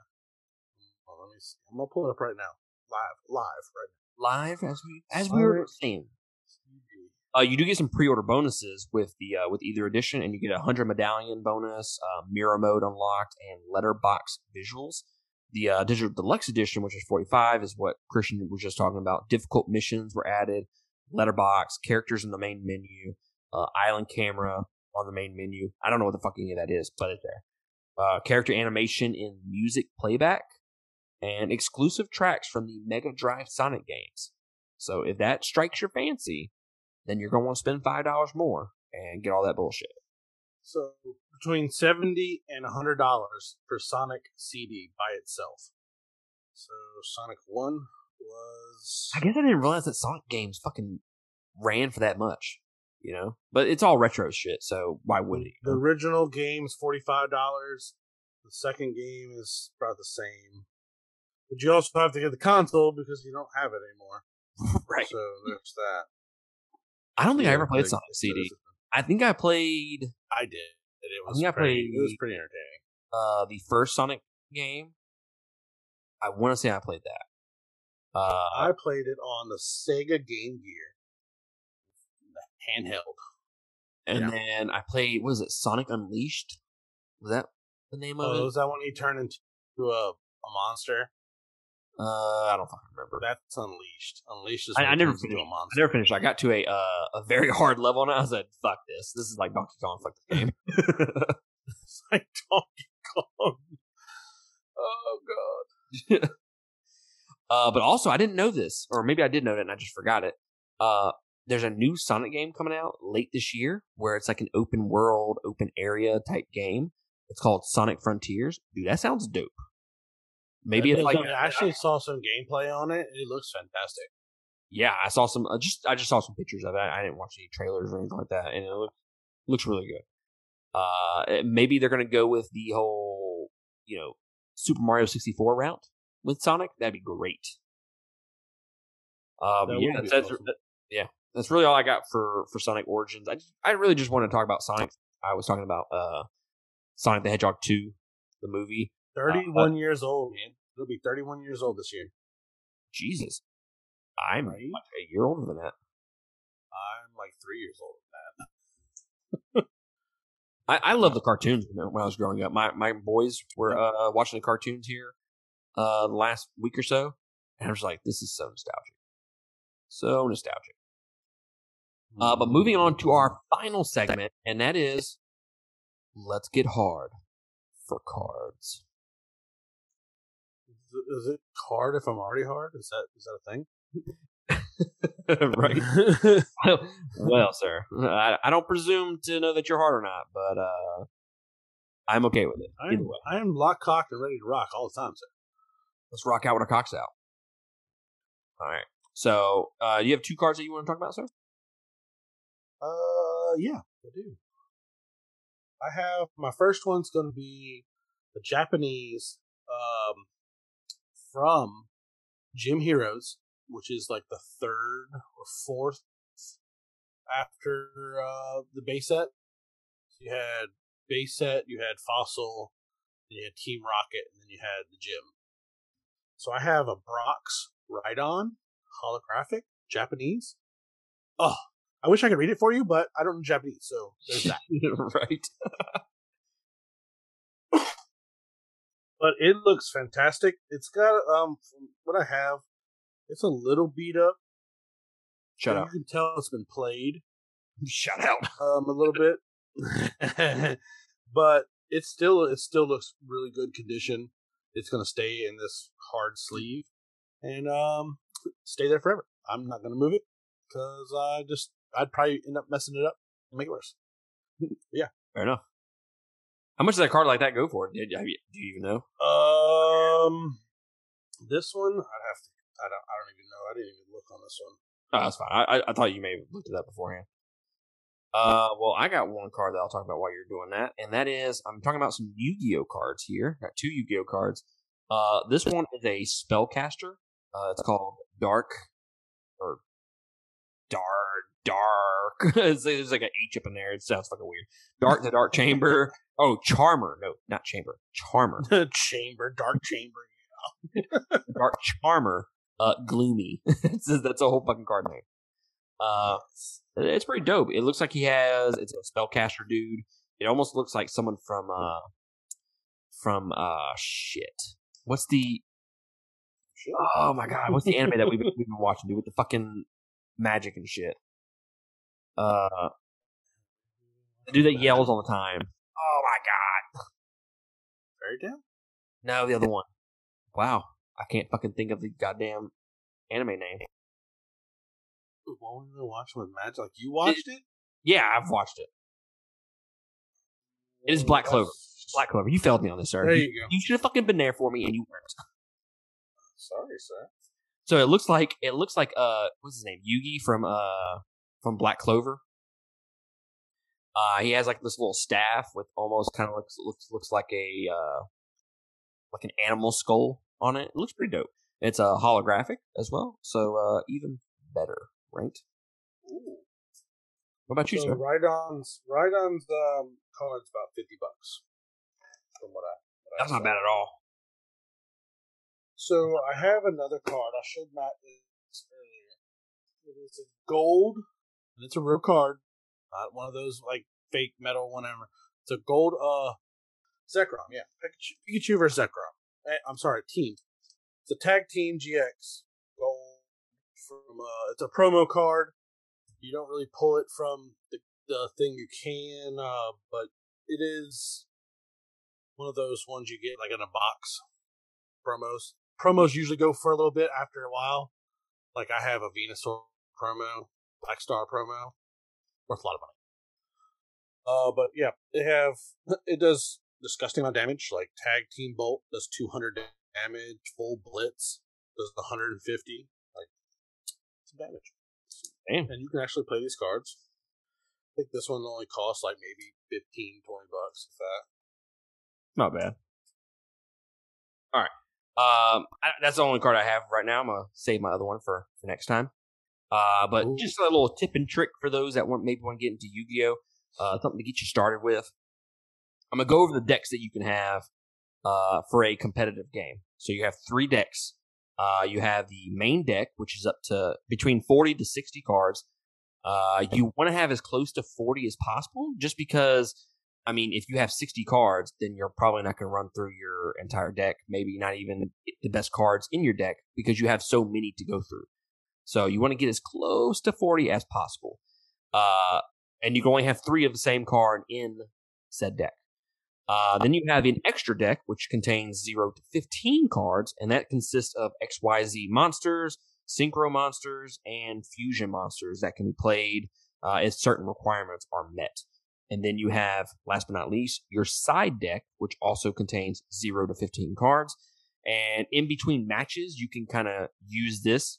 B: Well, let me see. I'm gonna pull it up right now, live, live, right
A: Live as we as we were
B: Sonic
A: saying. Uh, you do get some pre-order bonuses with the uh, with either edition, and you get a hundred medallion bonus, uh, mirror mode unlocked, and letterbox visuals. The uh, digital deluxe edition, which is forty five, is what Christian was just talking about. Difficult missions were added, letterbox characters in the main menu, uh, island camera on the main menu. I don't know what the fuck any of that is, but it's there. Uh, character animation in music playback, and exclusive tracks from the Mega Drive Sonic games. So if that strikes your fancy, then you're going to want to spend five dollars more and get all that bullshit.
B: So between seventy and a hundred dollars for Sonic CD by itself. So Sonic One was.
A: I guess I didn't realize that Sonic games fucking ran for that much. You know, but it's all retro shit, so why would it?
B: The original game is forty five dollars. The second game is about the same, but you also have to get the console because you don't have it anymore.
A: right.
B: So there's that.
A: I don't think I ever played Sonic CD. I think I played
B: I did. It
A: I
B: was
A: I
B: pretty. It was pretty entertaining.
A: uh the first Sonic game. I want to say I played that. Uh,
B: I played it on the Sega Game Gear, handheld.
A: and
B: yeah.
A: then I played. Was it Sonic Unleashed? Was that the name of
B: Oh, Was that when he turned into a, a monster?
A: Uh, I don't fucking remember.
B: That's Unleashed. Unleashed is
A: I- I never
B: into
A: finished.
B: a
A: I
B: monster.
A: never finished. I got to a uh, a very hard level and I was like, "Fuck this! This is like Donkey Kong. Fuck this game."
B: It's like Donkey Kong. Oh god.
A: uh, but also, I didn't know this, or maybe I did know it and I just forgot it. Uh, there's a new Sonic game coming out late this year where it's like an open world, open area type game. It's called Sonic Frontiers. Dude, that sounds dope. Maybe it's like
B: I actually saw some gameplay on it. It looks fantastic.
A: yeah, I saw some. Uh, just I just saw some pictures of it. I didn't watch any trailers or anything like that, and it looks looks really good. Uh, maybe they're gonna go with the whole you know Super Mario sixty four route with Sonic. That'd be great. But
B: That
A: yeah, that's,
B: awesome.
A: that- yeah, that's really all I got for for Sonic Origins. I just, I really just want to talk about Sonic. I was talking about uh Sonic the Hedgehog two, the movie.
B: Thirty-one years old, man. It'll be thirty-one years old this year.
A: Jesus, I'm
B: Right?
A: like a year older than that.
B: I'm like three years old.
A: I, I love the cartoons when when I was growing up. My my boys were uh, watching the cartoons here uh, the last week or so, and I was like, "This is so nostalgic, so nostalgic." Uh, but moving on to our final segment, and that is, let's get hard for cards.
B: Is it hard if I'm already hard? Is that is that a thing?
A: right. well, sir, I, I don't presume to know that you're hard or not, but uh, I'm okay with it.
B: I'm,
A: way,
B: I am lock, cocked, and ready to rock all the time, sir.
A: let's rock out with our cocks out. All right. So, uh, you have two cards that you want to talk about, sir?
B: Uh, yeah, I do. I have my first one's going to be the Japanese um from Gym Heroes, which is like the third or fourth after uh the base set. You had base set, you had Fossil, then you had Team Rocket, and then you had the Gym. So I have a Brock's Rhydon holographic Japanese. Oh, I wish I could read it for you, but I don't know Japanese, so there's that.
A: right.
B: but it looks fantastic. It's got um from what I have, it's a little beat up.
A: Shut up.
B: You can tell it's been played
A: Shut out.
B: um a little bit, but it still it still looks really good condition. It's gonna stay in this hard sleeve and um stay there forever. I'm not gonna move it because I just I'd probably end up messing it up and make it worse. Yeah.
A: Fair enough. How much does a card like that go for? Did you, do you even know?
B: Um, this one I'd have to. I don't. I don't even know. I didn't even look on this one.
A: Oh, that's fine. I, I, I thought you may have looked at that beforehand. Uh, well, I got one card that I'll talk about while you're doing that, and that is I'm talking about some Yu-Gi-Oh cards here. Got two Yu-Gi-Oh cards. Uh, this one is a spellcaster. Uh, it's called Dark or Dark Dark. It's- There's like an H up in there. It sounds fucking weird. Dark the Dark Chamber. Oh, Charmer. No, not Chamber. Charmer.
B: chamber, dark chamber.
A: Dark Charmer, uh, Gloomy. That's a whole fucking card name. Uh, it's pretty dope. It looks like he has. It's a spellcaster dude. It almost looks like someone from uh, from uh, shit. What's the? Oh my god! What's the anime that we've been, we've been watching, dude? With the fucking magic and shit. Uh, the dude that yells all the time. Oh my god!
B: Fairy tale.
A: No, the other one. Wow, I can't fucking think of the goddamn anime name.
B: what we've been watching with Magic. Like you watched it?
A: Yeah, I've watched it. It is Black Clover. Black Clover. You failed me on this, sir.
B: There
A: you,
B: you go.
A: you should have fucking been there for me, and you weren't.
B: Sorry, sir.
A: So it looks like it looks like uh what's his name Yugi from uh from Black Clover. Uh, he has like this little staff with almost kind of looks looks looks like a uh like an animal skull on it. It looks pretty dope. It's a uh, holographic as well, so uh even better, right?
B: Ooh.
A: What about you,
B: So
A: sir?
B: Rhydon's Rhydon's um, card's about fifty bucks. From what I what I
A: That's not bad at all.
B: So I have another card. I showed Matt this earlier. It is a gold, and it's a real card, not one of those like fake metal, whatever. It's a gold uh Zekrom, yeah, Pikachu, Pikachu versus Zekrom. Eh, I'm sorry, team. It's a tag team GX gold from uh, it's a promo card. You don't really pull it from the the thing you can, uh, but it is one of those ones you get like in a box promos. Promos usually go for a little bit after a while. Like I have a Venusaur promo, Black Star promo, worth a lot of money. Uh, but yeah, they have it does disgusting amount of damage. Like Tag Team Bolt does 200 damage, full Blitz does 150. Like some damage,
A: Damn.
B: and you can actually play these cards. I think this one only costs like maybe 15, 20 bucks, if that.
A: Not bad. All right. Um, I, that's the only card I have right now. I'm gonna save my other one for, for next time. Uh, but
B: Ooh.
A: just a little tip and trick for those that want maybe want to get into Yu-Gi-Oh. Uh, something to get you started with. I'm gonna go over the decks that you can have uh, for a competitive game. So you have three decks. Uh, you have the main deck, which is up to between 40 to 60 cards. Uh, you want to have as close to 40 as possible, just because I mean, if you have 60 cards, then you're probably not going to run through your entire deck. Maybe not even the best cards in your deck because you have so many to go through. So you want to get as close to 40 as possible. Uh, and you can only have three of the same card in said deck. Uh, then you have an extra deck, which contains 0 to 15 cards, and that consists of XYZ monsters, synchro monsters, and fusion monsters that can be played uh, if certain requirements are met. And then you have, last but not least, your side deck, which also contains 0 to 15 cards. And in between matches, you can kind of use this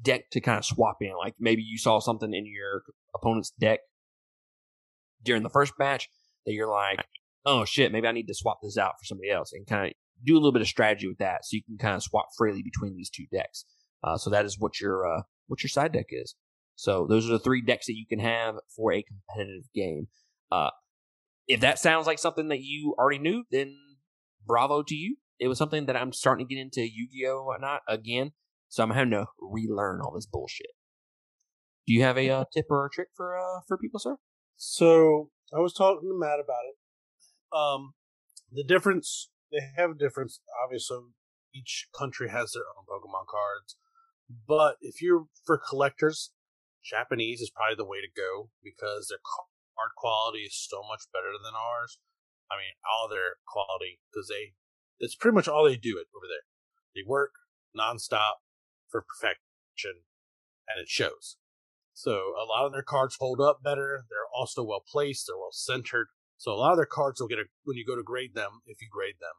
A: deck to kind of swap in. Like maybe you saw something in your opponent's deck during the first match that you're like, oh shit, maybe I need to swap this out for somebody else and kind of do a little bit of strategy with that. So you can kind of swap freely between these two decks. Uh, so that is what your uh, what your side deck is. So those are the three decks that you can have for a competitive game. Uh, if that sounds like something that you already knew, then bravo to you. It was something that I'm starting to get into Yu-Gi-Oh and whatnot again. So I'm having to relearn all this bullshit. Do you have a uh, tip or a trick for uh, for people, sir?
B: So I was talking to Matt about it. Um, the difference they have a difference. Obviously, each country has their own Pokemon cards, but if you're for collectors, Japanese is probably the way to go because their card quality is so much better than ours. I mean, all their quality because they it's pretty much all they do it over there. They work nonstop for perfection, and it shows. So a lot of their cards hold up better. They're also well placed. They're well centered. So a lot of their cards will get a when you go to grade them, if you grade them,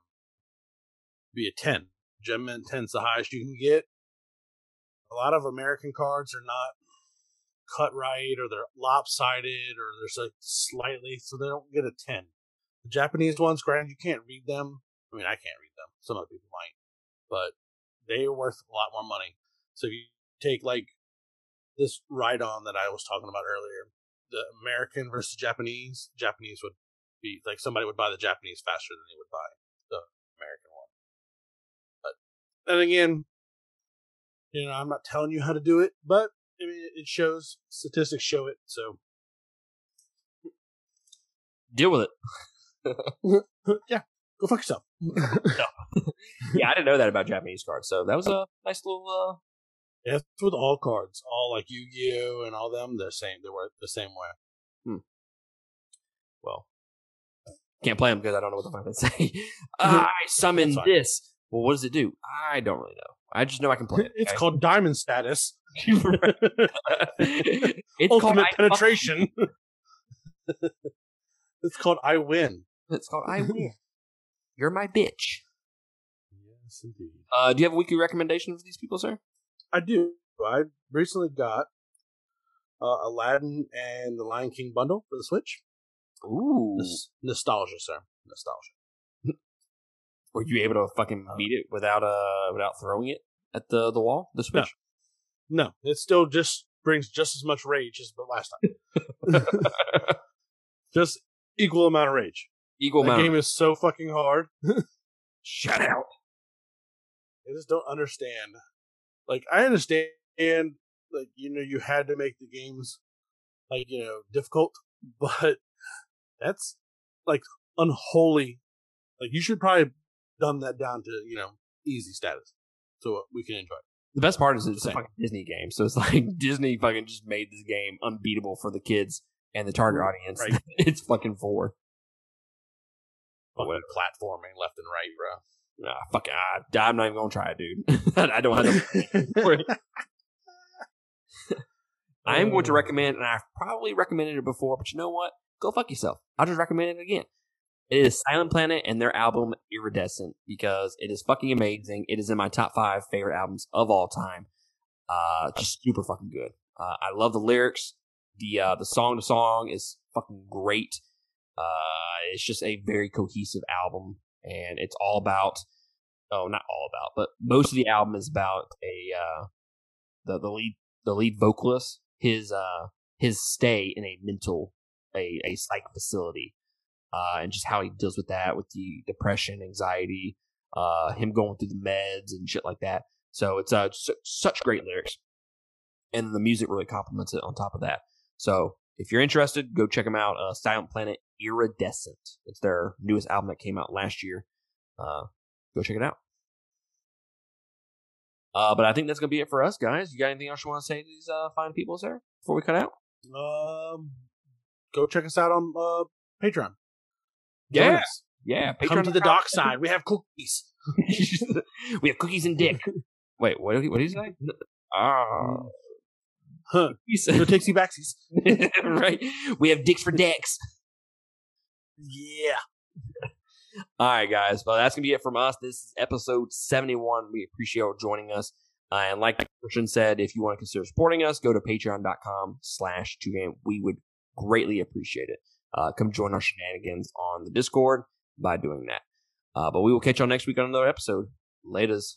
B: be a ten. Gem Mint 10's the highest you can get. A lot of American cards are not cut right, or they're lopsided, or there's like slightly, so they don't get a ten. The Japanese ones, granted, you can't read them. I mean, I can't read them. Some other people might, but they are worth a lot more money. So if you take like this Rhydon that I was talking about earlier, the American versus Japanese, Japanese would be like somebody would buy the Japanese faster than they would buy the American one. But then again, you know, I'm not telling you how to do it, but I mean, it shows statistics show it. So
A: Deal with it.
B: yeah, go fuck yourself.
A: yeah, I didn't know that about Japanese cards, so that was a nice little. Uh,
B: Yeah, it's with all cards, all like Yu-Gi-Oh and all them. They're same. They were the same way.
A: well, can't play them because I don't know what the fuck they say. I summon this. Well, what does it do? I don't really know. I just know I can play it.
B: It's
A: okay?
B: called diamond status.
A: it's
B: Ultimate
A: called
B: penetration. it's called I win.
A: It's called I win. You're my bitch.
B: Yes, indeed.
A: Uh, do you have a weekly recommendation for these people, sir?
B: I do. I recently got uh, Aladdin and the Lion King bundle for the Switch.
A: Ooh.
B: Nos- nostalgia, sir. Nostalgia.
A: Were you able to fucking beat it without uh without throwing it at the the wall? The switch.
B: No, it still just brings just as much rage as the last time. just equal amount of rage.
A: Equal
B: The
A: amount.
B: game is so fucking hard.
A: Shut out.
B: I just don't understand. Like I understand, like you know, you had to make the games like you know difficult, but that's like unholy. Like you should probably dumb that down to you know easy status so we can enjoy. it.
A: The best part is it's a fucking Disney game, so it's like Disney fucking just made this game unbeatable for the kids and the target audience.
B: Right.
A: it's fucking for.
B: Fucking platforming left and right, bro.
A: Nah, fuck it. I, I'm not even gonna try it, dude. I don't have. To... I am going to recommend, and I've probably recommended it before, but you know what? Go fuck yourself. I'll just recommend it again. It is Silent Planet and their album Iridescent because it is fucking amazing. It is in my top five favorite albums of all time. Uh, just super fucking good. Uh, I love the lyrics. The uh, the song to song is fucking great. Uh, it's just a very cohesive album, and it's all about. Oh, not all about, but most of the album is about a uh, the the lead the lead vocalist his uh his stay in a mental a a psych facility uh and just how he deals with that with the depression anxiety uh him going through the meds and shit like that so it's uh su- such great lyrics and the music really complements it on top of that so if you're interested go check them out uh silent planet iridescent it's their newest album that came out last year uh go check it out uh, but I think that's gonna be it for us, guys. You got anything else you want to say to these uh, fine people, sir, before we cut out?
B: Um, go check us out on uh, Patreon.
A: Yeah. Yeah,
B: come to the dark side. We have cookies.
A: we have cookies and dick. Wait, what what he say? Ah,
B: Huh.
A: he
B: No
A: said
B: takesy backsies.
A: right. We have dicks for dicks.
B: Yeah.
A: All right, guys. Well, that's gonna be it from us. This is episode seventy-one. We appreciate you joining us. Uh, and like Christian said, if you want to consider supporting us, go to patreon.com slash two game. We would greatly appreciate it. Uh, come join our shenanigans on the Discord by doing that. Uh, but we will catch y'all next week on another episode. Laters.